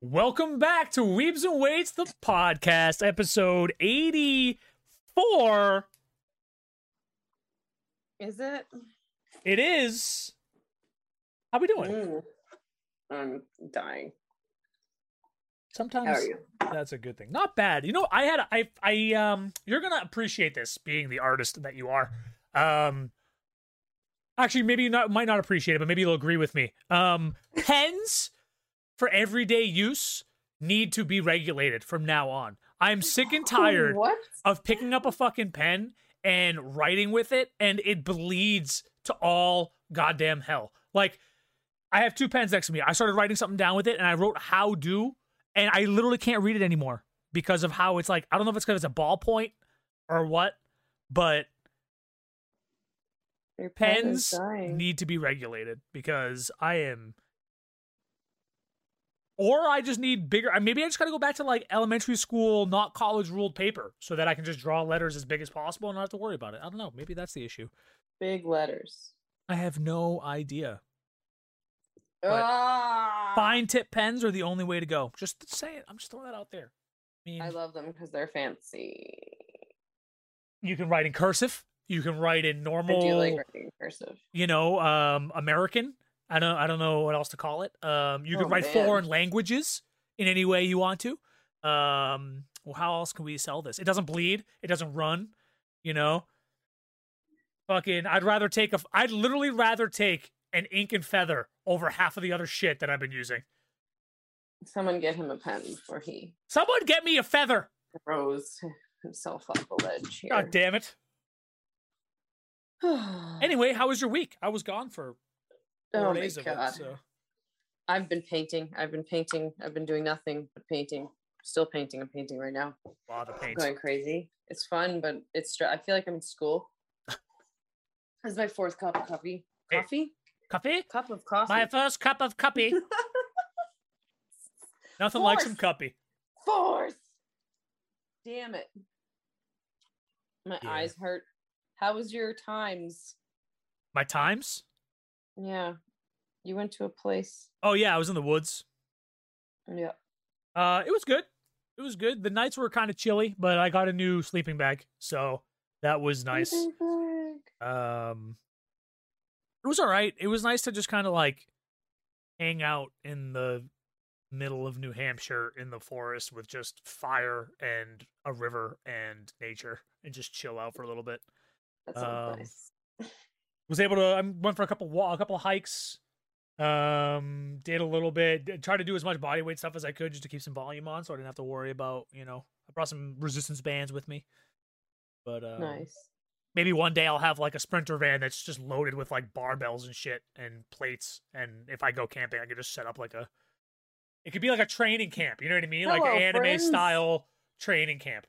Welcome back to Weebs and Weights, the podcast, episode 84. is it? It is. How we doing? Mm. I'm dying. Sometimes How are you? that's a good thing. Not bad. You know, I had I I um you're gonna appreciate this being the artist that you are. Um actually maybe you not might not appreciate it, but maybe you'll agree with me. Um pens for everyday use need to be regulated from now on. I'm sick and tired What? of picking up a fucking pen and writing with it and it bleeds to all goddamn hell. Like I have two pens next to me. I started writing something down with it and I wrote how do and I literally can't read it anymore because of how it's like I don't know if it's because it's a ballpoint or what, but Is pens need to be regulated because I am or I just need bigger. Maybe I just got to go back to like elementary school, not college ruled paper, so that I can just draw letters as big as possible and not have to worry about it. I don't know. Maybe that's the issue. Big letters. I have no idea. Ah! Fine tip pens are the only way to go. Just say it. I'm just throwing that out there. I mean, I love them because they're fancy. you can write in cursive. You can write in I normal, do like writing cursive. you know, um, American. I don't, I don't know what else to call it. Um, you can Oh, write man. foreign languages in any way you want to. Um, well, how else can we sell this? It doesn't bleed. It doesn't run. You know, fucking. I'd rather take a. I'd literally rather take an ink and feather over half of the other shit that I've been using. Someone get him a pen before he Someone get me a feather. throws himself off the ledge here. God damn it. Anyway, how was your week? I was gone for four oh days of god. it. So I've been painting. I've been painting. I've been doing nothing but painting. Still painting. I'm painting right now. a lot of paint. Going crazy. It's fun, but it's. Str- I feel like I'm in school. This is my fourth cup of coffee. Hey. Coffee? Cup of coffee. My first cup of cuppy. Nothing like some Fourth. cuppy. Fourth. Damn it. My Yeah. eyes hurt. How was your times? My times? Yeah. You went to a place. Oh yeah, I was in the woods. Yeah. Uh it was good. It was good. The nights were kind of chilly, but I got a new sleeping bag, so that was nice. Um It was all right. It was nice to just kind of like hang out in the middle of New Hampshire in the forest with just fire and a river and nature and just chill out for a little bit. That sounds Um, nice. was able to I went for a couple a couple hikes um did a little bit tried to do as much body weight stuff as i could just to keep some volume on so i didn't have to worry about you know i brought some resistance bands with me but uh nice. maybe one day i'll have like a sprinter van that's just loaded with like barbells and shit and plates and if i go camping i could just set up like a it could be like a training camp you know what i mean like Hello, an anime friends. style training camp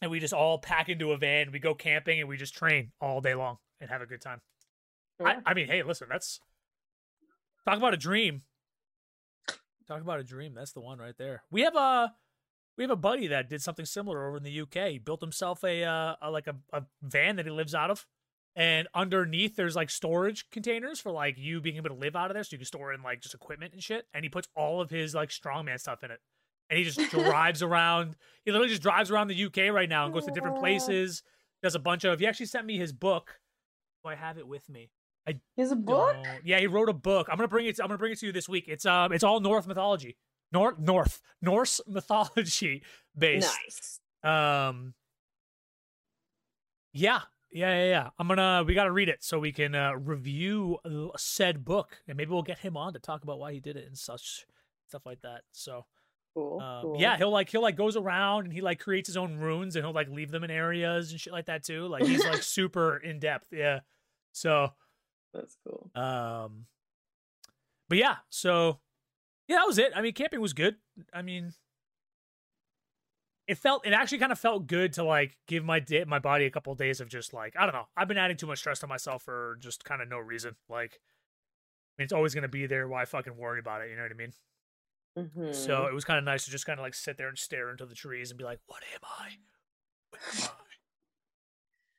and we just all pack into a van we go camping and we just train all day long and have a good time I, I mean, hey, listen, that's talk about a dream. Talk about a dream. That's the one right there. We have a we have a buddy that did something similar over in the UK. He built himself a, uh, a like a, a van that he lives out of, and underneath there's like storage containers for like you being able to live out of there, so you can store in like just equipment and shit. And he puts all of his like strongman stuff in it, and he just drives around. He literally just drives around the UK right now and goes to different places. Does a bunch of. He actually sent me his book. Do I have it with me? Has a book? don't- Yeah, he wrote a book. I'm gonna bring it. I'm gonna bring it to you this week. It's um, it's all North mythology, North North Norse mythology based. Nice. Um, yeah, yeah, yeah, yeah. I'm gonna. We gotta read it so we can uh, review said book, and maybe we'll get him on to talk about why he did it and such stuff like that. So, Cool. um, cool. yeah, he'll like he'll like goes around and he like creates his own runes and he'll like leave them in areas and shit like that too. Like he's like super in depth. Yeah. So. That's cool. Um, but yeah, so yeah, that was it. I mean, camping was good. I mean, it felt it actually kind of felt good to like give my day, my body a couple of days of just like I don't know. I've been adding too much stress to myself for just kind of no reason. Like, I mean, it's always gonna be there. Why fucking worry about it? You know what I mean? Mhm. So it was kind of nice to just kind of like sit there and stare into the trees and be like, "What am I? Where am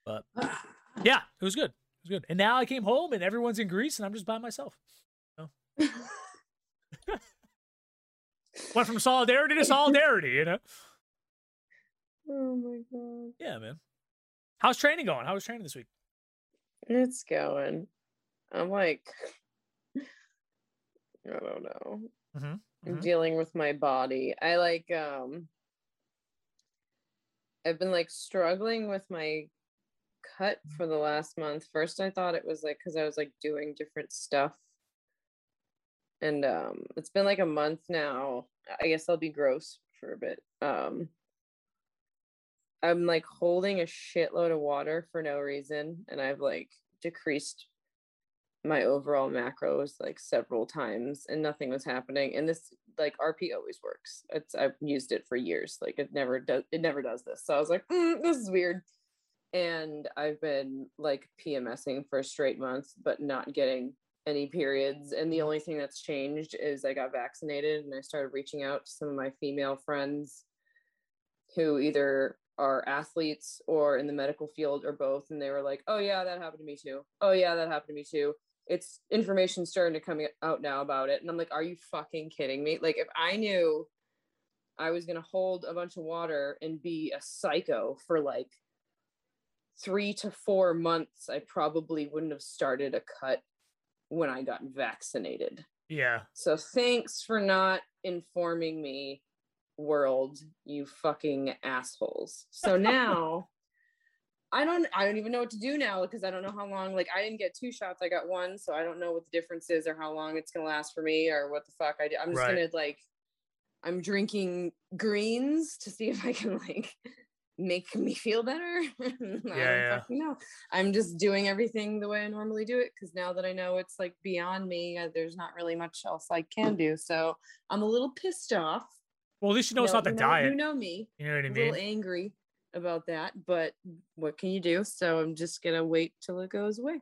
I?" But yeah, it was good. It was good. And now I came home and everyone's in Greece and I'm just by myself. So Went from solidarity to solidarity, you know. Oh my god. Yeah, man. How's training going? How was training this week? It's going. I'm like, I don't know. Mm-hmm. I'm dealing with my body. I like, um, I've been like struggling with my cut for the last month. First, I thought it was like because I was like doing different stuff. And um, it's been like a month now. I guess I'll be gross for a bit. Um, I'm like holding a shitload of water for no reason, and I've like decreased my overall macros like several times, and nothing was happening. And this like RP always works. It's I've used it for years. Like it never does. It never does this. So I was like, mm, this is weird. And I've been like PMSing for straight month, but not getting any periods. And the only thing that's changed is I got vaccinated and I started reaching out to some of my female friends who either are athletes or in the medical field or both and they were like oh yeah that happened to me too oh yeah that happened to me too it's information starting to come out now about it and i'm like are you fucking kidding me like if i knew i was going to hold a bunch of water and be a psycho for like three to four months i probably wouldn't have started a cut when i got vaccinated Yeah. so thanks for not informing me world, you fucking assholes. So now I don't I don't even know what to do now because I don't know how long like I didn't get two shots, I got one, so I don't know what the difference is or how long it's gonna last for me or what the fuck I do. I'm just Right. gonna like I'm drinking greens to see if I can like make me feel better. I don't yeah. know. I'm just doing everything the way I normally do it because now that I know it's like beyond me, uh, there's not really much else I can do. So I'm a little pissed off. Well, at least you know it's not the you know, diet. You know me. You know what I mean? A little angry about that, but what can you do? So I'm just gonna wait till it goes away.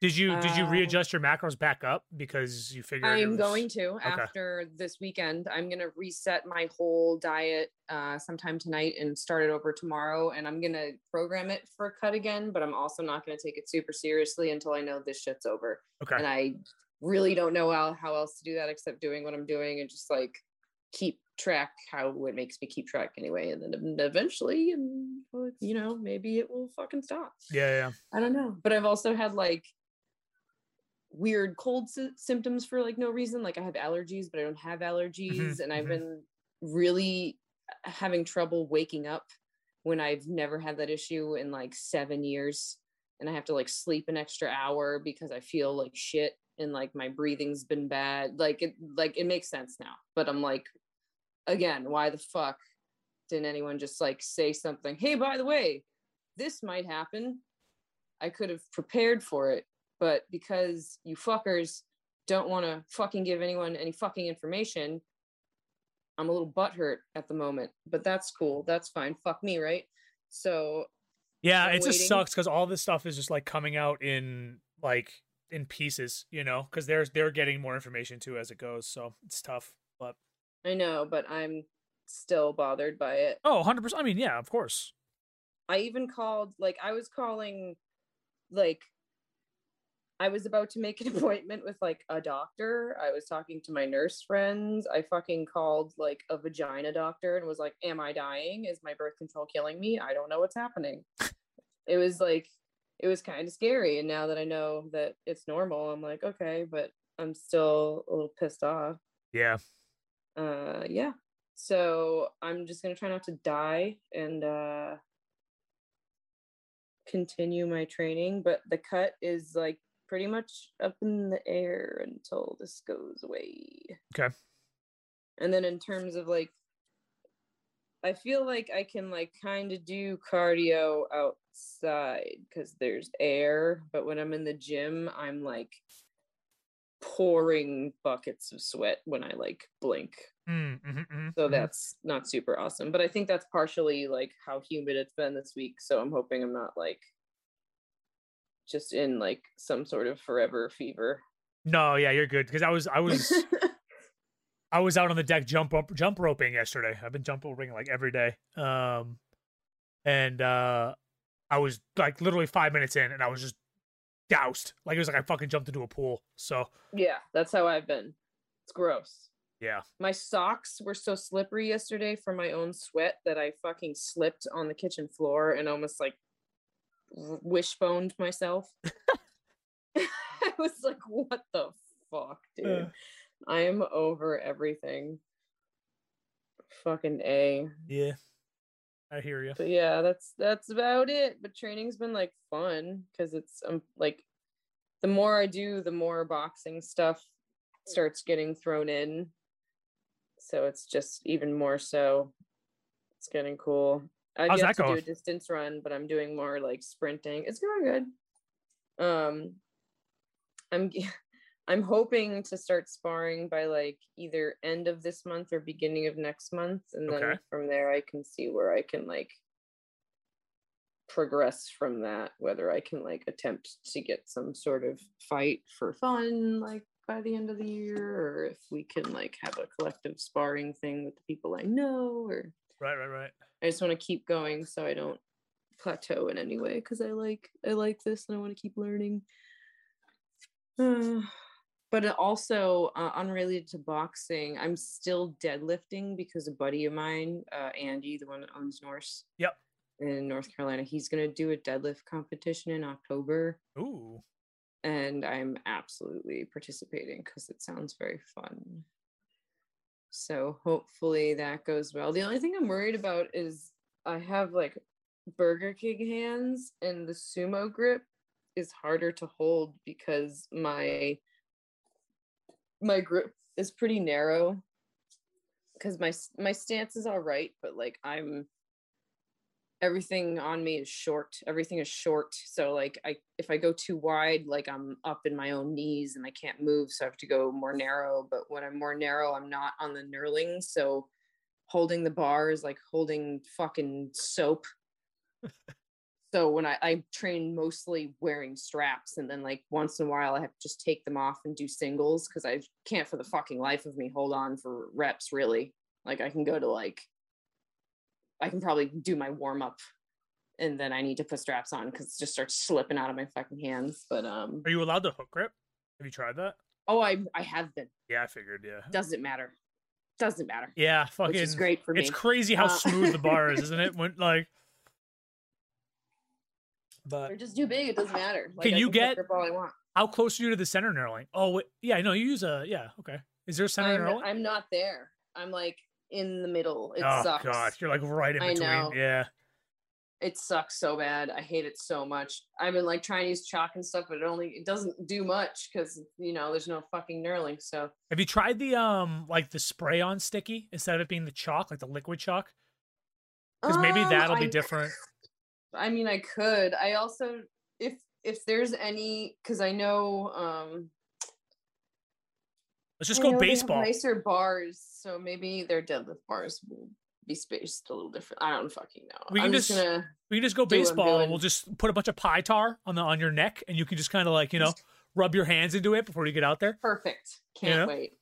Did you did you uh, readjust your macros back up because you figured I'm was- going to after this weekend. I'm gonna reset my whole diet uh, sometime tonight and start it over tomorrow. And I'm gonna program it for a cut again, but I'm also not gonna take it super seriously until I know this shit's over. Okay. And I really don't know how, how else to do that except doing what I'm doing and just like keep track how it makes me keep track anyway. And then eventually, and you know, maybe it will fucking stop. Yeah, yeah. I don't know. But I've also had like weird cold sy- symptoms for like no reason. Like I have allergies, but I don't have allergies. and I've mhm. been really having trouble waking up when I've never had that issue in like seven years. And I have to like sleep an extra hour because I feel like shit and like my breathing's been bad. Like it like it makes sense now. But I'm like, again, why the fuck didn't anyone just like say something? Hey, by the way, this might happen. I could have prepared for it, but because you fuckers don't want to fucking give anyone any fucking information, I'm a little butthurt at the moment. But that's cool. That's fine. Fuck me, right? So Yeah, I'm it just sucks because all this stuff is just like coming out in like in pieces, you know, because they're they're getting more information too as it goes. So it's tough. But I know, but I'm still bothered by it. oh, 100 percent. I mean, yeah, of course. I even called, like, I was calling, like, I was about to make an appointment with, like, a doctor. I was talking to my nurse friends. I fucking called, like, a vagina doctor and was like, Am I dying? Is my birth control killing me? I don't know what's happening. it was like, it was kind of scary. And now that I know that it's normal, I'm like, okay, but I'm still a little pissed off. Yeah. Uh, yeah. So I'm just gonna try not to die and uh continue my training, but the cut is like pretty much up in the air until this goes away. Okay. And then in terms of like I feel like I can like kind of do cardio outside because there's air, but when I'm in the gym, I'm like pouring buckets of sweat when I like blink. Mm, mhm, mhm, So mhm. that's not super awesome. But I think that's partially like how humid it's been this week. So I'm hoping I'm not like just in like some sort of forever fever. no, yeah, you're good because I was I was I was out on the deck jump up, jump roping yesterday. I've been jump roping like every day. Um, and uh, I was like literally five minutes in, and I was just doused. Like it was like I fucking jumped into a pool. So Yeah, that's how I've been. It's gross. yeah. My socks were so slippery yesterday from my own sweat that I fucking slipped on the kitchen floor and almost like wishboned myself. I was like, what the fuck, dude? Uh. I'm over everything. Fucking A. Yeah. I hear you. But yeah, that's that's about it. But training's been like fun because it's um like the more I do, the more boxing stuff starts getting thrown in. So it's just even more so. It's getting cool. I've How's that to going? do a distance run, but I'm doing more like sprinting. It's going good. Um, I'm I'm hoping to start sparring by like either end of this month or beginning of next month, and then Okay. from there I can see where I can like progress from that. Whether I can like attempt to get some sort of fight for fun, like by the end of the year, or if we can like have a collective sparring thing with the people I know, or Right, right, right. I just want to keep going so I don't plateau in any way because I like I like this and I want to keep learning. Uh, but also uh, unrelated to boxing, I'm still deadlifting because a buddy of mine, uh, Andy, the one that owns Norse Yep. in North Carolina, he's gonna do a deadlift competition in October, Ooh. and I'm absolutely participating because it sounds very fun. So hopefully that goes well. The only thing I'm worried about is I have like Burger King hands and the sumo grip is harder to hold because my my grip is pretty narrow because my my stance is all right but like I'm everything on me is short everything is short. So like i if i go too wide like i'm up in my own knees and i can't move so i have to go more narrow. But when i'm more narrow i'm not on the knurling. So holding the bar is like holding fucking soap so when I, I train mostly wearing straps and then like once in a while i have to just take them off and do singles because i can't for the fucking life of me hold on for reps really like i can go to like I can probably do my warm up and then I need to put straps on because it just starts slipping out of my fucking hands. But um Are you allowed to hook grip? Have you tried that? oh I I have been. Yeah, I figured. Yeah. Doesn't matter. Doesn't matter. Yeah, fucking. Which is great for me. It's crazy how Uh, smooth the bar is, isn't it? When like. But They're just too big, it doesn't matter. Can I you get- all I want. how close are you to the center knurling? Oh, wait, yeah, no, you use a yeah. Okay, is there a center I'm, knurling? I'm not there. I'm like in the middle. It oh sucks. gosh, you're like right in between. know. Yeah. It sucks so bad. I hate it so much. I've been like trying to use chalk and stuff, but it only it doesn't do much because you know there's no fucking knurling. So Have you tried the um like the spray on sticky instead of it being the chalk, like the liquid chalk? Because maybe Um, that'll be I- different. I mean, I could. I also, if if there's any, because I know, um, Let's just I go know baseball. Nicer bars, so maybe their deadlift bars will be spaced a little different. I don't fucking know. We can I'm just- just. We can just go do what I'm baseball and we'll just put a bunch of pine tar on the on your neck and you can just kind of like, you know, rub your hands into it before you get out there. Perfect. Can't wait.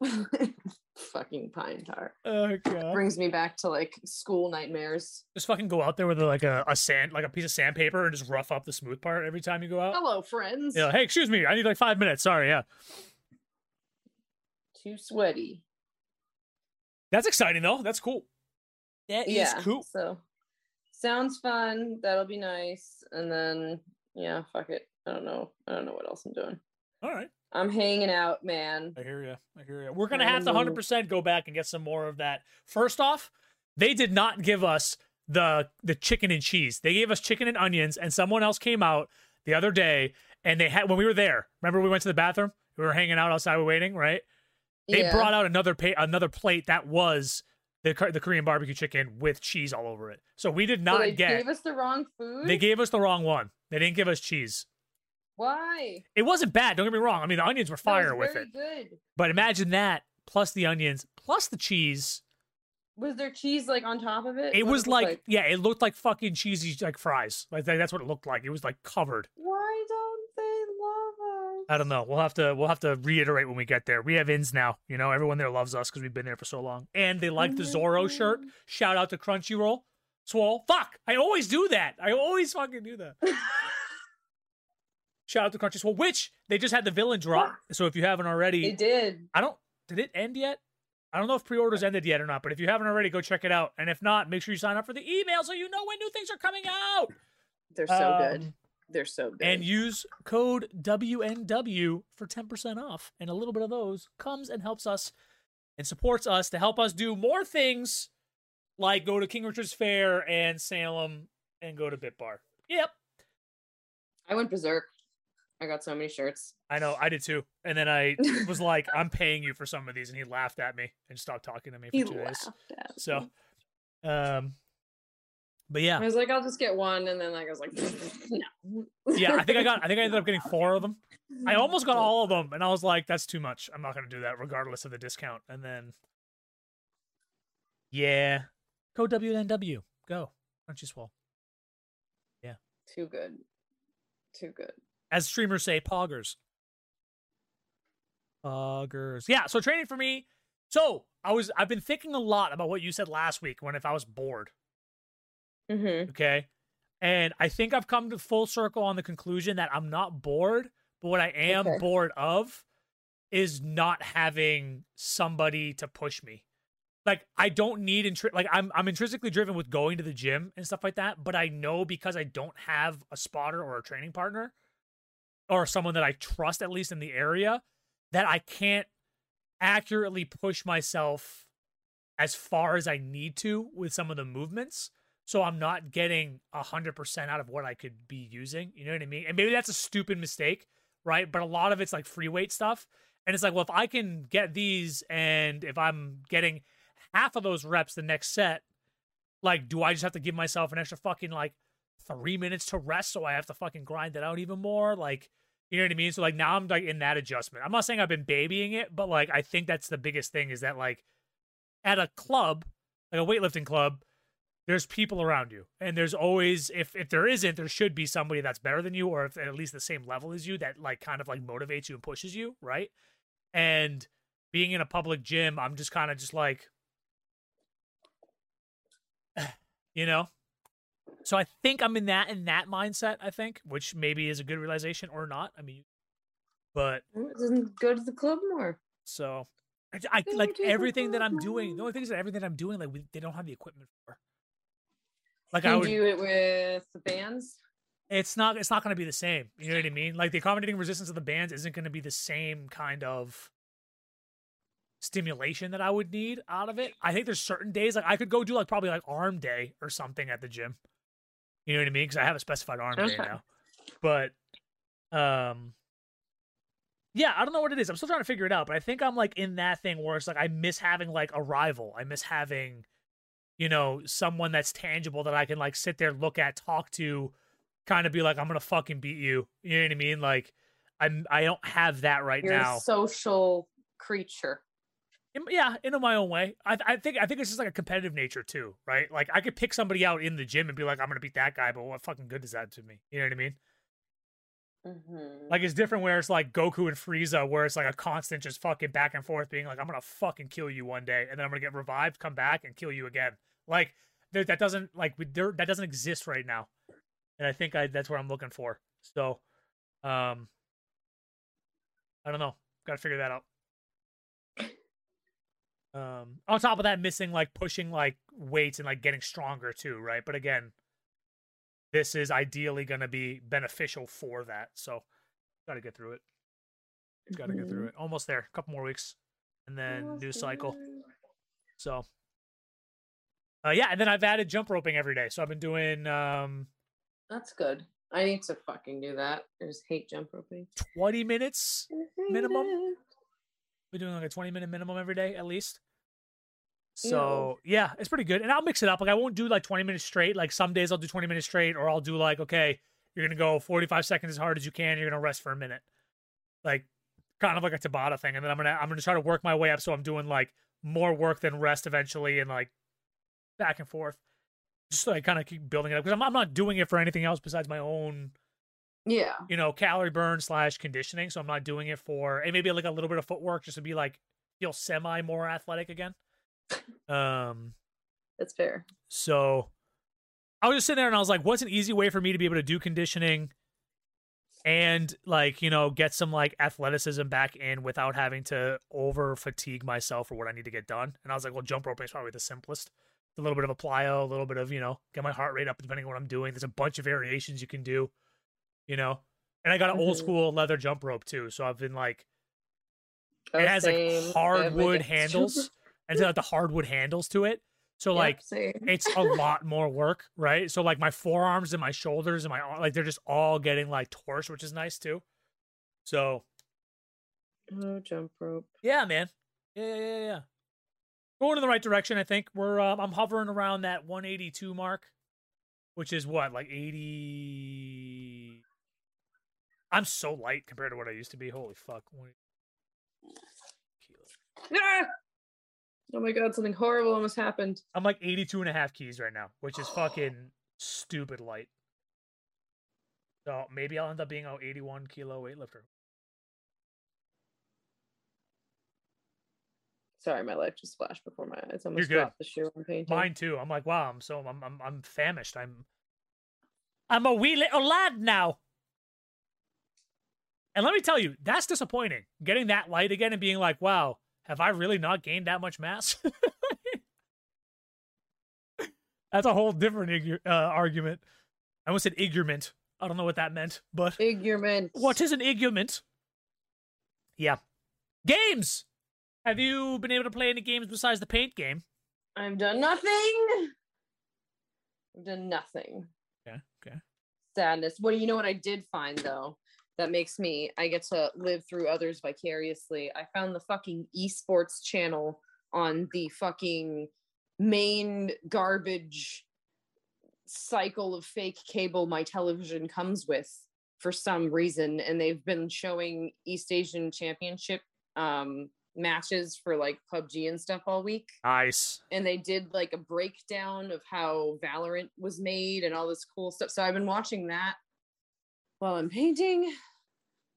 fucking pine tar Oh god. brings me back to like school nightmares. Just fucking go out there with like a, a sand like a piece of sandpaper and just rough up the smooth part every time you go out. Hello, friends. Yeah, hey, excuse me, I need like five minutes. Sorry, yeah. Too sweaty. That's exciting though. That's cool. That is yeah. cool. So sounds fun. That'll be nice. And then yeah, fuck it. I don't know. I don't know what else I'm doing. All right. I'm hanging out, man. I hear you. I hear you. We're gonna have to to hundred percent go back and get some more of that. First off, they did not give us the the chicken and cheese. They gave us chicken and onions, and someone else came out the other day and they had when we were there. Remember we went to the bathroom? We were hanging out outside, we were waiting, right? They yeah. brought out another pa- another plate that was the the Korean barbecue chicken with cheese all over it. So we did So not they get. gave us the wrong food. they gave us the wrong one. They didn't give us cheese. Why? It wasn't bad. Don't get me wrong. I mean, the onions were fire with very it. Good. But imagine that plus the onions plus the cheese. Was there cheese like on top of it? It What was did look like, yeah, it looked like fucking cheesy like fries. Like that's what it looked like. It was like covered. Why don't they love us? I don't know. We'll have to we'll have to reiterate when we get there. We have ins now. You know, everyone there loves us because we've been there for so long. And they like the my Zoro shirt. Shout out to Crunchyroll. Swole. Fuck. I always do that. I always fucking do that. Shout out to Crunchyroll, which they just had the villain drop. So if you haven't already, It did. I don't. Did it end yet? I don't know if pre-orders ended yet or not. But if you haven't already, go check it out. And if not, make sure you sign up for the email so you know when new things are coming out. They're so good. Um, They're so good. And use code WNW for ten percent off. And a little bit of those comes and helps us and supports us to help us do more things like go to King Richard's Fair and Salem and go to Bit Bar. Yep. I went berserk. I got so many shirts. I know, I did too. And then I was like, I'm paying you for some of these. And he laughed at me and stopped talking to me for He two days. So, um, but yeah. I was like, I'll just get one, and then like I was like, no. yeah, I think I got, I think I ended up getting four of them. I almost got all of them. And I was like, that's too much. I'm not going to do that regardless of the discount. And then, yeah, go WNW. Go. Crunchy Swole. Yeah. Too good. Too good. As streamers say, poggers. Poggers. Yeah, so training for me. So I was, I've been thinking a lot about what you said last week when if I was bored. Mm-hmm. Okay. And I think I've come to full circle on the conclusion that I'm not bored, but what I am Okay. bored of is not having somebody to push me. Like I don't need intri- like I'm I'm intrinsically driven with going to the gym and stuff like that, but I know because I don't have a spotter or a training partner or someone that I trust at least in the area that I can't accurately push myself as far as I need to with some of the movements. So I'm not getting a hundred percent out of what I could be using. You know what I mean? And maybe that's a stupid mistake, right? But a lot of it's like free weight stuff. And it's like, well, if I can get these and if I'm getting half of those reps the next set, like, do I just have to give myself an extra fucking like three minutes to rest so I have to fucking grind it out even more? Like, you know what I mean? So like now I'm like in that adjustment. I'm not saying I've been babying it, but like I think that's the biggest thing is that like at a club, like a weightlifting club, there's people around you. And there's always if if there isn't, there should be somebody that's better than you or if at least the same level as you that like kind of like motivates you and pushes you, right? And being in a public gym, I'm just kind of just like you know? So I think I'm in that in that mindset, I think, which maybe is a good realization or not. I mean, but Doesn't go to the club more. so I, I like everything that I'm doing. The only thing is that everything that I'm doing, like we, they don't have the equipment for. Like Can I would, do it with the bands? it's not it's not going to be the same. You know what I mean? Like the accommodating resistance of the bands isn't going to be the same kind of stimulation that I would need out of it. I think there's certain days like I could go do like probably like arm day or something at the gym. You know what I mean? Because I have a specified arm Okay. now. But um yeah, I don't know what it is. I'm still trying to figure it out, but I think I'm like in that thing where it's like I miss having like a rival. I miss having, you know, someone that's tangible that I can like sit there, look at, talk to, kind of be like, I'm gonna fucking beat you. You know what I mean? Like I'm I don't have that right You're now. a social creature. In- yeah, in my own way. I I think I think it's just like a competitive nature too, right? Like I could pick somebody out in the gym and be like, I'm gonna beat that guy, but what fucking good does that to me? You know what I mean? Mm-hmm. Like it's different where it's like Goku and Frieza, where it's like a constant just fucking back and forth, being like, I'm gonna fucking kill you one day, and then I'm gonna get revived, come back, and kill you again. Like there, that doesn't like we- there that doesn't exist right now, and I think I that's what I'm looking for. So, um, I don't know, got to figure that out. Um, on top of that, missing like pushing like weights and like getting stronger too, right? But again, this is ideally going to be beneficial for that. So, got to get through it. Got to get through it. Almost there. A couple more weeks, and then new cycle. So, uh, yeah, and then I've added jump roping every day. So I've been doing um That's good. I need to fucking do that. I just hate jump roping. 20 minutes. Minimum? Hate. We're doing like a 20 minute minimum every day at least. So yeah, it's pretty good. And I'll mix it up. Like I won't do like 20 minutes straight. Like some days I'll do 20 minutes straight, or I'll do like, okay, you're gonna go 45 seconds as hard as you can, you're gonna rest for a minute. Like kind of like a Tabata thing. And then I'm gonna I'm gonna try to work my way up so I'm doing like more work than rest eventually and like back and forth. Just so I kind of keep building it up. Because I'm I'm not doing it for anything else besides my own Yeah. you know, calorie burn slash conditioning. So I'm not doing it for and maybe like a little bit of footwork just to be like feel semi more athletic again. Um That's fair. so I was just sitting there and I was like, what's an easy way for me to be able to do conditioning and like you know get some like athleticism back in without having to over fatigue myself for what I need to get done. And I was like, well, jump roping is probably the simplest. A little bit of a plyo, a little bit of you know get my heart rate up depending on what I'm doing. There's a bunch of variations you can do, you know. And I got an mm-hmm. old school leather jump rope too, so I've been like, oh, it has same. like hardwood handles, and it's got the hardwood handles to it. So yep, like it's a lot more work, right? So like my forearms and my shoulders and my like they're just all getting like torched, which is nice too. So oh, jump rope. Yeah, man. Yeah, yeah, yeah, yeah. Going in the right direction, I think. We're um, I'm hovering around that 182 mark, which is what like 80. I'm so light compared to what I used to be. Holy fuck! Ah! Oh my god, something horrible almost happened. I'm like 82 and a half keys right now, which is fucking stupid light. So maybe I'll end up being a 81 kilo weightlifter. Sorry, my life just flashed before my eyes. I almost You're good. dropped the shoe I'm painting. Mine too. I'm like, wow, I'm so I'm I'm I'm famished. I'm I'm a wee little lad now. And let me tell you, that's disappointing. Getting that light again and being like, wow, have I really not gained that much mass? That's a whole different uh, argument. I almost said igurement. I don't know what that meant, but igurement. What is an igurement? Yeah, games. Have you been able to play any games besides the paint game? I've done nothing. I've done nothing. Okay. Okay. Sadness. What do you know? What I did find though that makes me I get to live through others vicariously. I found the fucking esports channel on the fucking main garbage cycle of fake cable my television comes with for some reason and they've been showing East Asian Championship um matches for like PUBG and stuff all week. Nice. And they did like a breakdown of how Valorant was made and all this cool stuff. So I've been watching that while I'm painting.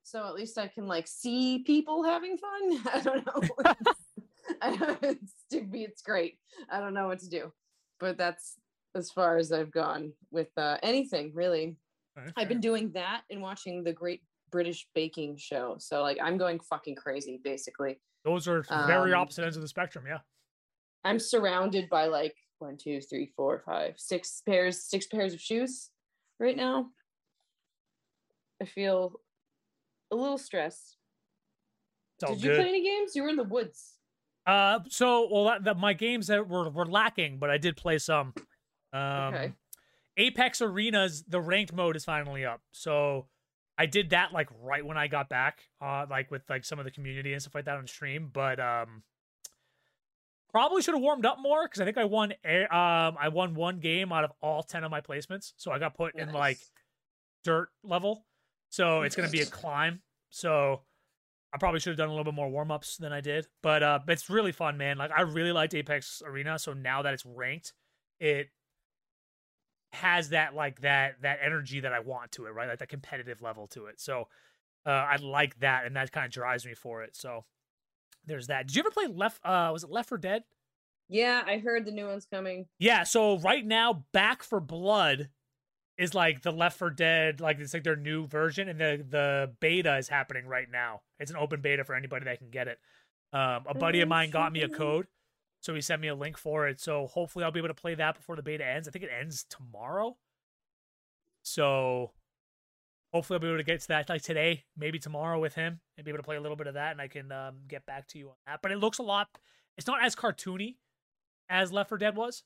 So at least I can like see people having fun. I don't know. I know it's to be it's great. I don't know what to do. But that's as far as I've gone with uh, anything really. Okay. I've been doing that and watching the Great British Baking Show. So like I'm going fucking crazy basically. Those are very um, opposite ends of the spectrum, yeah. I'm surrounded by like one, two, three, four, five, six pairs, six pairs of shoes right now. I feel a little stressed. Did you good. play any games? You were in the woods. Uh, so well, that, that, my games that were were lacking, but I did play some. Um, okay. Apex Arenas, the ranked mode is finally up. So I did that like right when I got back, uh, like with like some of the community and stuff like that on stream. But um, probably should have warmed up more because I think I won. A, um, I won one game out of all ten of my placements, so I got put nice. in like dirt level. So it's going to be a climb. So I probably should have done a little bit more warm ups than I did, but uh, it's really fun, man. Like I really liked Apex Arena, so now that it's ranked, it has that like that that energy that I want to it, right? Like that competitive level to it. So uh, I like that, and that kind of drives me for it. So there's that. Did you ever play Left? Uh, was it Left 4 Dead? Yeah, I heard the new one's coming. Yeah, so right now, Back 4 Blood is like the Left 4 Dead, like it's like their new version, and the the beta is happening right now. It's an open beta for anybody that can get it. Um, a buddy of mine got me a code, so he sent me a link for it. So hopefully I'll be able to play that before the beta ends. I think it ends tomorrow. So hopefully I'll be able to get to that like today, maybe tomorrow with him, and be able to play a little bit of that, and I can um, get back to you on that. But it looks a lot. It's not as cartoony as Left 4 Dead was.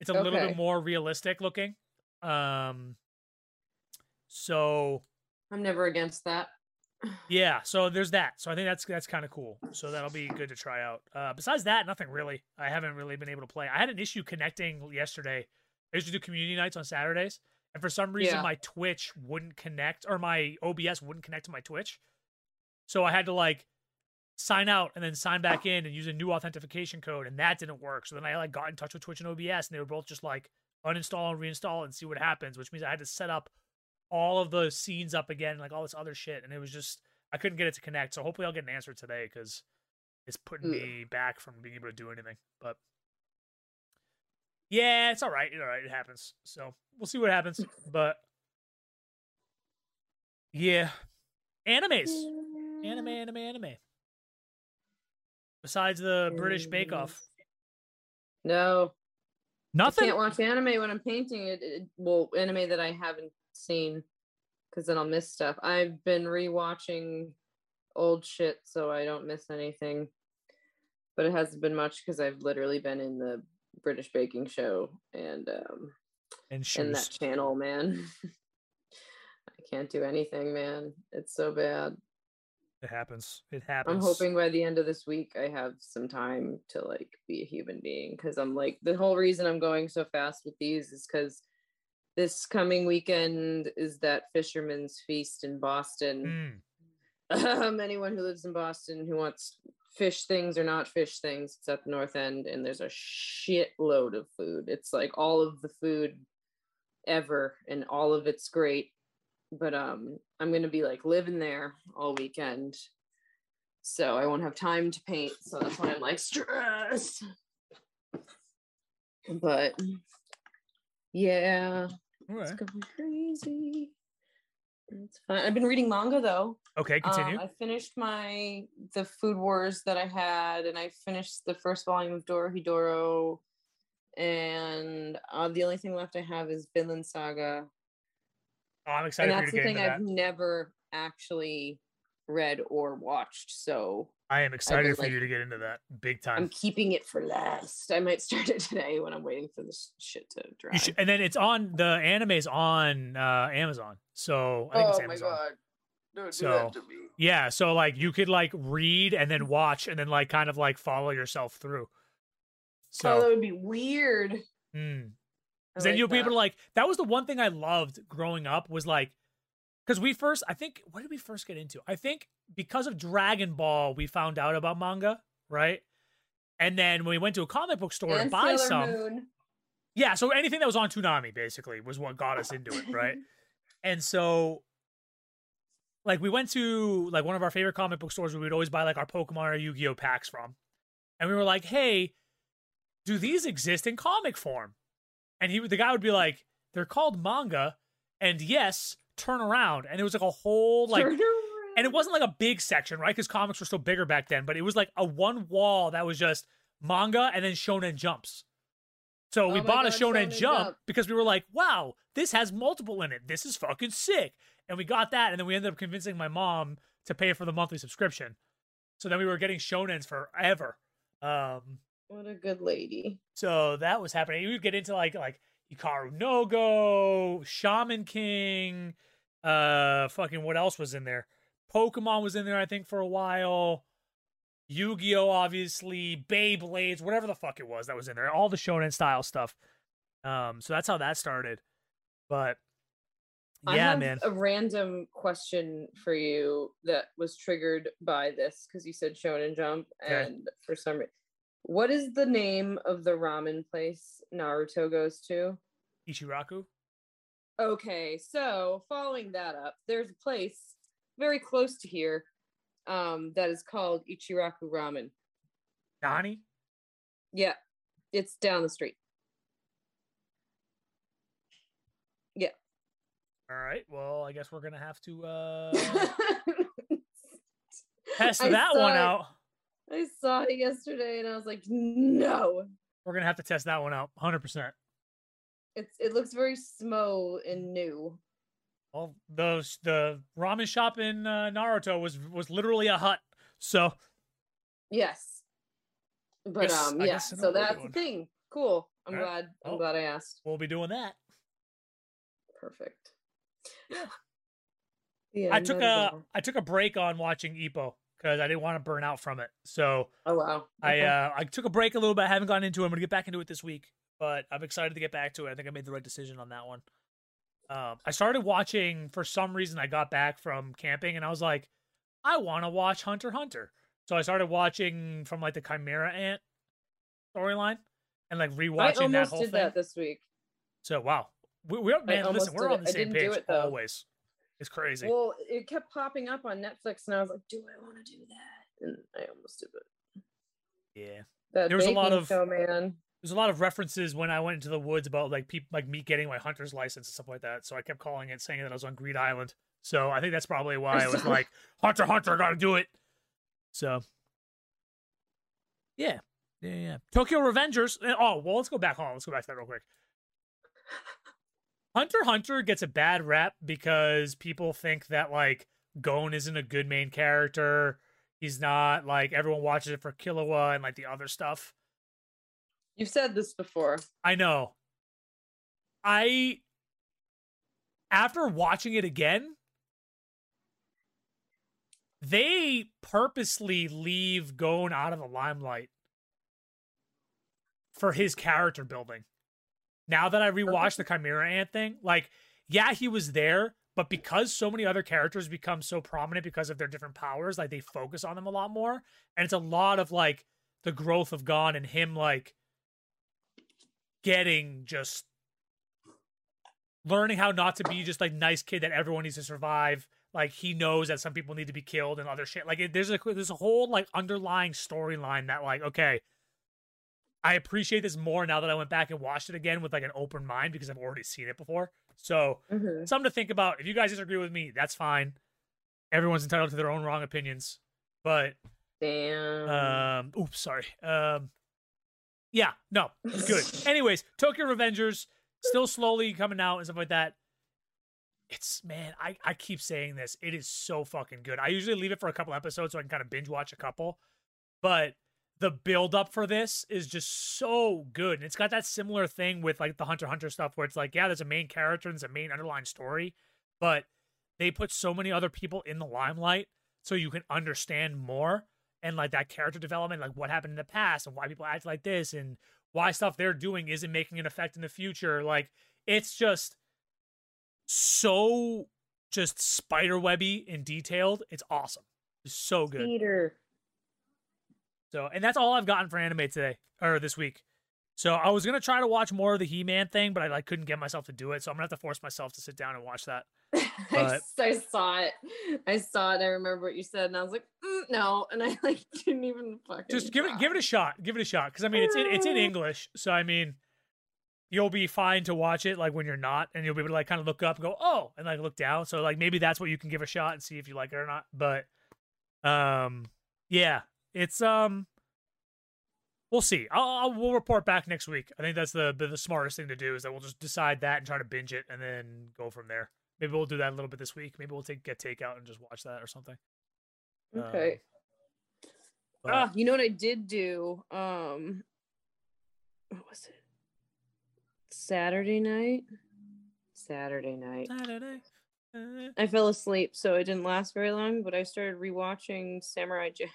It's a okay. little bit more realistic looking. Um, so I'm never against that. yeah, so there's that. So I think that's that's kind of cool. So that'll be good to try out. Uh, besides that, nothing really. I haven't really been able to play. I had an issue connecting yesterday. I used to do community nights on Saturdays, and for some reason yeah. my Twitch wouldn't connect, or my OBS wouldn't connect to my Twitch. So I had to like sign out and then sign back in and use a new authentication code, and that didn't work. So then I like got in touch with Twitch and OBS, and they were both just like, uninstall and reinstall and see what happens, which means I had to set up all of the scenes up again, like all this other shit, and it was just I couldn't get it to connect. So hopefully I'll get an answer today because it's putting mm. me back from being able to do anything. But yeah, it's all right. It's all right. it happens. So we'll see what happens. But Yeah. Animes. Anime, anime, anime. Besides the British Bake Off. No, Nothing. I can't watch anime when I'm painting it. it well, anime that I haven't seen, because then I'll miss stuff. I've been rewatching old shit, so I don't miss anything. But it hasn't been much because I've literally been in the British baking show and um, and in that channel, man. I can't do anything, man. It's so bad. It happens. It happens. I'm hoping by the end of this week I have some time to like be a human being because I'm like the whole reason I'm going so fast with these is because this coming weekend is that Fisherman's Feast in Boston. Mm. Um, anyone who lives in Boston who wants fish things or not fish things, it's at the North End, and there's a shitload of food. It's like all of the food ever, and all of it's great. But um, I'm gonna be like living there all weekend, so I won't have time to paint. So that's why I'm like stressed. But yeah, All it's right. going crazy. It's fine. I've been reading manga though. Okay, continue. Um, I finished my the Food Wars that I had, and I finished the first volume of Dorohedoro. And uh, the only thing left I have is Vinland Saga, oh, I'm and excited for you that's the thing I've never actually read or watched. So I am excited for like- you to get into that big time. I'm keeping it for last. I might start it today when I'm waiting for this shit to dry. Should, and then it's on the anime's on uh, Amazon. So I think it's oh my god! Don't do So, that to me. Yeah, so like you could like read and then watch and then like kind of like follow yourself through. So oh, that would be weird. mm. I then like you'll be able to like that was the one thing I loved growing up was like because we first I think what did we first get into? I think because of Dragon Ball we found out about manga, right? And then when we went to a comic book store to And buy Sailor some, Moon. yeah, so anything that was on Toonami basically was what got us into it, right? And so like we went to like one of our favorite comic book stores where we'd always buy like our Pokemon or Yu-Gi-Oh packs from. And we were like, "Hey, do these exist in comic form?" And he the guy would be like, "They're called manga." And yes, turn around. And it was like a whole like and it wasn't like a big section, right? Cuz comics were still bigger back then, but it was like a one wall that was just manga and then shonen jumps. So we Oh my bought a shonen, Shonen jump, Jump. because we were like, wow, this has multiple in it. This is fucking sick. And we got that, and then we ended up convincing my mom to pay for the monthly subscription. So then we were getting shonens forever. Um, What a good lady. so that was happening. You would get into like like Hikaru no Go, Shaman King, uh fucking what else was in there? Pokemon was in there, I think, for a while. Yu-Gi-Oh, obviously, Beyblades, whatever the fuck it was that was in there. All the shonen style stuff. Um, so that's how that started. But I yeah, have man. a random question for you that was triggered by this because you said Shonen Jump, Okay. and for some reason, what is the name of the ramen place Naruto goes to? Ichiraku. Okay, so following that up, there's a place very close to here um, that is called Ichiraku Ramen. Nani? Yeah, it's down the street. Yeah. All right. Well, I guess we're gonna have to uh test that one out. I saw it yesterday and I was like, no. We're gonna have to test that one out, hundred percent. It's it looks very smo and new. Well, the the ramen shop in uh, Naruto was was literally a hut. So Yes. But Guess- um yeah, guess I know so that's the thing. Cool. I'm Alright. glad I'm glad I asked. we'll be doing that. Perfect. Yeah. The I took a I took a break on watching Ippo because I didn't want to burn out from it. So Oh wow. I uh I took a break a little bit. I haven't gotten into it. I'm gonna get back into it this week, but I'm excited to get back to it. I think I made the right decision on that one. Um, I started watching for some reason. I got back from camping and I was like, I want to watch Hunter Hunter. So I started watching from like the Chimera Ant storyline and like I rewatching that almost whole did thing. that this week. So wow, we, we're man. Listen, we're on the I same page it, always. It's crazy. Well, it kept popping up on Netflix and I was like, do I want to do that? And I almost did it. yeah. That There was a lot of- show, man. there's a lot of references when I went into the woods about like people like me getting my hunter's license and stuff like that. So I kept calling it, saying that I was on Greed Island. So I think that's probably why I was like, Hunter, Hunter, gotta do it. So yeah. Yeah, yeah. Tokyo Revengers. eh, Oh, well, let's go back. home. Let's go back to that real quick. Hunter Hunter gets a bad rep because people think that like Gon isn't a good main character. He's not like everyone watches it for Killua and like the other stuff. You've said this before. I know. I after watching it again, they purposely leave Gon out of the limelight for his character building. Now that I rewatched the Chimera Ant thing, like, yeah, he was there, but because so many other characters become so prominent because of their different powers, like they focus on them a lot more. And it's a lot of like the growth of Gon and him like getting just learning how not to be just like nice kid that everyone needs to survive. Like he knows that some people need to be killed and other shit. Like it, there's a there's a whole like underlying storyline that like okay, I appreciate this more now that I went back and watched it again with like an open mind because I've already seen it before. So Mhm. something to think about. If you guys disagree with me, that's fine. Everyone's entitled to their own wrong opinions. But Damn. um, oops, sorry. Um, yeah, no, good. Anyways, Tokyo Revengers still slowly coming out and stuff like that. It's man, I I keep saying this. It is so fucking good. I usually leave it for a couple episodes so I can kind of binge watch a couple, but the build up for this is just so good. And it's got that similar thing with like the Hunter Hunter stuff where it's like, yeah, there's a main character and there's a main underlying story, but they put so many other people in the limelight so you can understand more and like that character development, like what happened in the past and why people act like this and why stuff they're doing isn't making an effect in the future. Like it's just so just spider webby and detailed. It's awesome. It's so good. Peter. So, and that's all I've gotten for anime today or this week. So I was gonna try to watch more of the He-Man thing, but I like couldn't get myself to do it. So I'm gonna have to force myself to sit down and watch that. I, I saw it. I saw it. I remember what you said, and I was like, mm, no, and I like didn't even fucking. Just give it, give it a shot. Give it a shot, because I mean, it's in it's in. English, so I mean, you'll be fine to watch it like when you're not, and you'll be able to like kind of look up and go, oh, and like look down. So like maybe that's what you can give a shot and see if you like it or not. But, um, yeah, it's um. We'll see. I'll, I'll we'll report back next week. I think that's the the smartest thing to do is that we'll just decide that and try to binge it and then go from there. Maybe we'll do that a little bit this week. Maybe we'll take get takeout and just watch that or something. Okay. But- Ah, you know what I did do? Um, what was it? Saturday night. Saturday night. Saturday. Uh, I fell asleep, so it didn't last very long. But I started rewatching Samurai Jack.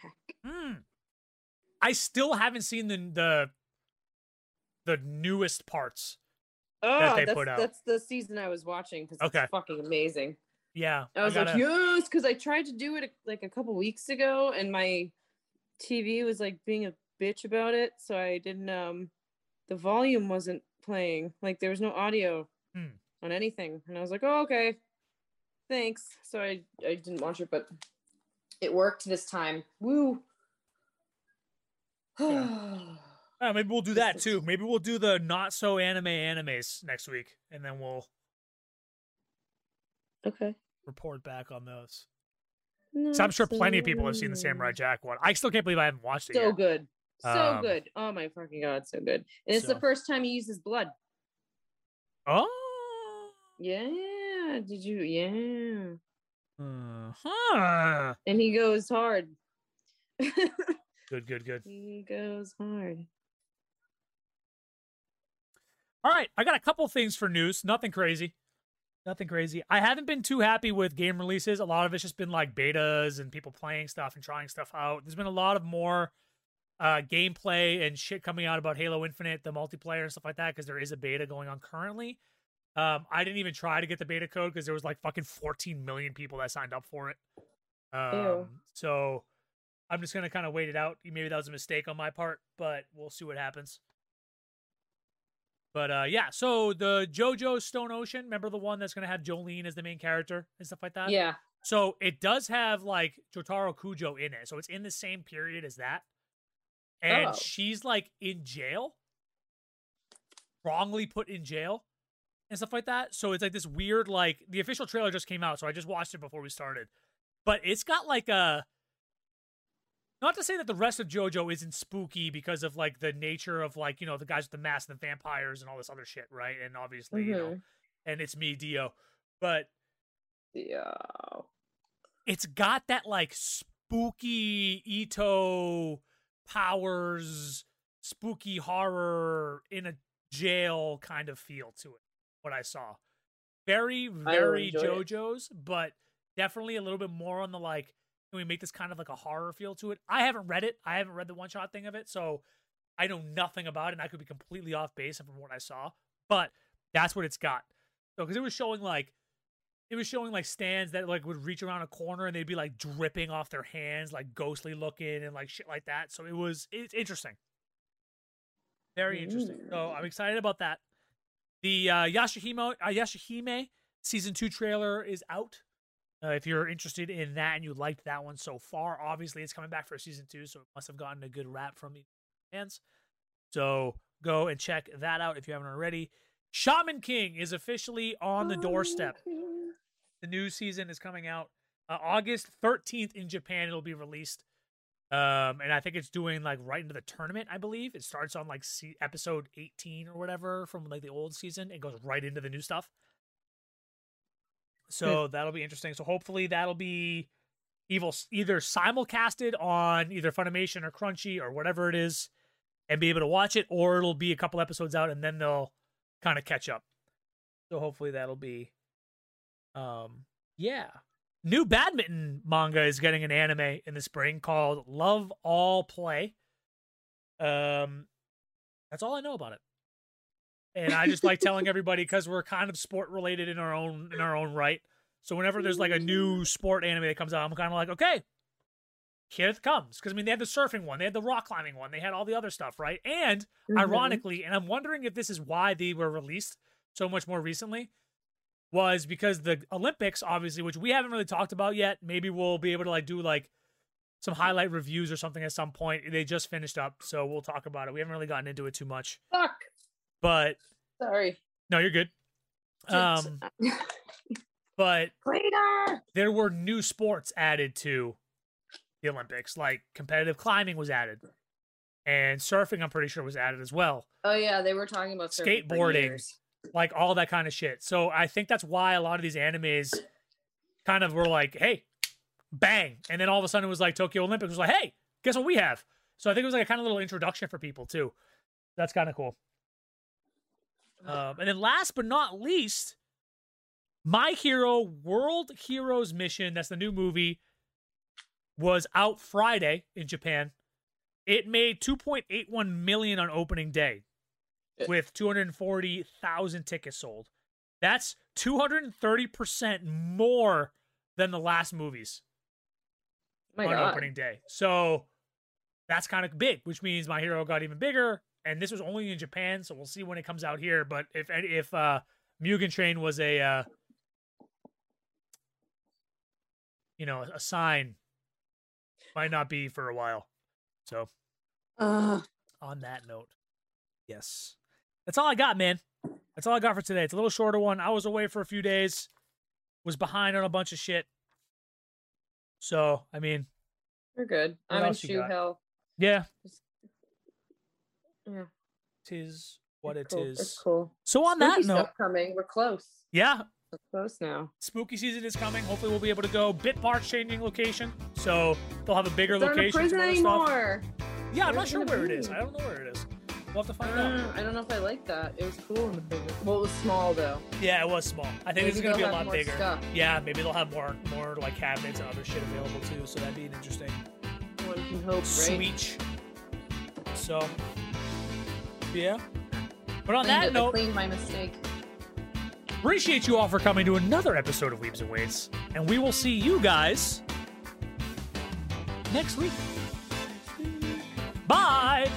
Hmm. I still haven't seen the the the newest parts. Oh, they that's, put out. that's the season I was watching because Okay. it's fucking amazing. Yeah, I was gotta- like, yes, because I tried to do it like a couple weeks ago, and my TV was like being a bitch about it, so I didn't. Um, the volume wasn't playing. Like there was no audio Hmm. on anything, and I was like, oh okay, thanks. So I I didn't watch it, but it worked this time. Woo. Oh, maybe we'll do that too. Maybe we'll do the not so anime animes next week, and then we'll okay. report back on those. So I'm sure plenty of people have seen the Samurai Jack one. I still can't believe I haven't watched it So yet. good. So Um, good. Oh my fucking god, so good. And it's so- the first time he uses blood. Oh. Yeah. Did you? Yeah. Uh, huh. And he goes hard. Good, good, good. he goes hard. All right, I got a couple things for news. Nothing crazy. Nothing crazy. I haven't been too happy with game releases. A lot of it's just been like betas and people playing stuff and trying stuff out. There's been a lot of more uh, gameplay and shit coming out about Halo Infinite, the multiplayer and stuff like that, because there is a beta going on currently. Um, I didn't even try to get the beta code because there was like fucking 14 million people that signed up for it. Um, so I'm just gonna kind of wait it out. Maybe that was a mistake on my part, but we'll see what happens. But uh, yeah, so the JoJo Stone Ocean, remember the one that's gonna have Jolyne as the main character and stuff like that? yeah. So it does have like Jotaro Kujo in it, so it's in the same period as that, and Oh. she's like in jail, wrongly put in jail, and stuff like that. So it's like this weird like the official trailer just came out, so I just watched it before we started. But it's got like a not to say that the rest of JoJo isn't spooky because of like the nature of like, you know, the guys with the mask and the vampires and all this other shit, right? And obviously, mm-hmm. you know, and it's me, Dio. But yeah. It's got that like spooky Ito powers, spooky horror in a jail kind of feel to it. What I saw. Very, very JoJo's, it. but definitely a little bit more on the like can we make this kind of like a horror feel to it? I haven't read it. I haven't read the one shot thing of it, so I know nothing about it, and I could be completely off base from what I saw. But that's what it's got. So because it was showing like it was showing like stands that like would reach around a corner and they'd be like dripping off their hands, like ghostly looking and like shit like that. So it was it's interesting. Very interesting. So I'm excited about that. The uh, Yashahime, uh, Yashahime season two trailer is out. Uh, if you're interested in that and you liked that one so far, obviously it's coming back for season two, so it must have gotten a good rap from the fans. So go and check that out if you haven't already. Shaman King is officially on the doorstep. The new season is coming out uh, August 13th in Japan. It'll be released. Um, and I think it's doing like right into the tournament, I believe. It starts on like see, episode 18 or whatever from like the old season. It goes right into the new stuff. So that'll be interesting. So hopefully that'll be evil either simulcasted on either Funimation or Crunchy or whatever it is and be able to watch it, or it'll be a couple episodes out and then they'll kind of catch up. So hopefully that'll be um yeah. New badminton manga is getting an anime in the spring called Love All Play. Um that's all I know about it and I just like telling everybody because we're kind of sport related in our own in our own right. So whenever there's like a new sport anime that comes out, I'm kind of like, okay, here it comes. Because I mean, they had the surfing one, they had the rock climbing one, they had all the other stuff, right? And mm-hmm. ironically, and I'm wondering if this is why they were released so much more recently, was because the Olympics, obviously, which we haven't really talked about yet. Maybe we'll be able to like do like some highlight reviews or something at some point. They just finished up, so we'll talk about it. We haven't really gotten into it too much. Fuck. But sorry. No, you're good. Um, but Later. there were new sports added to the Olympics, like competitive climbing was added, and surfing. I'm pretty sure was added as well. Oh yeah, they were talking about skateboarding, like all that kind of shit. So I think that's why a lot of these animes kind of were like, "Hey, bang!" And then all of a sudden it was like Tokyo Olympics was like, "Hey, guess what we have?" So I think it was like a kind of little introduction for people too. That's kind of cool. Um, and then last but not least, My Hero World Heroes Mission, that's the new movie, was out Friday in Japan. It made 2.81 million on opening day with 240,000 tickets sold. That's 230% more than the last movies My on God. opening day. So that's kind of big, which means My Hero got even bigger and this was only in Japan, so we'll see when it comes out here. But if if uh, Mugen Train was a uh, you know a sign, might not be for a while. So, uh. on that note, yes, that's all I got, man. That's all I got for today. It's a little shorter one. I was away for a few days, was behind on a bunch of shit. So, I mean, we're good. I'm in shoe hell. Yeah, Just yeah. Tis what it's it cool. is. It's cool. So on Spooky that note, coming. We're close. Yeah. We're close now. Spooky season is coming. Hopefully, we'll be able to go. Bit Bitpark's changing location, so they'll have a bigger it's location. Not prison anymore. Yeah, I'm not sure where it is. I don't know where it is. We'll have to find out. Uh, I don't know if I like that. It was cool in the prison. Well, it was small though. Yeah, it was small. I think maybe this is gonna be a lot bigger. Stuff. Yeah, maybe they'll have more more like cabinets and other shit available too. So that'd be an interesting. One can hope, right? Sweet. So yeah. But on cleaned that it, note, I cleaned my mistake. Appreciate you all for coming to another episode of Weebs and Weights, and we will see you guys next week. Bye.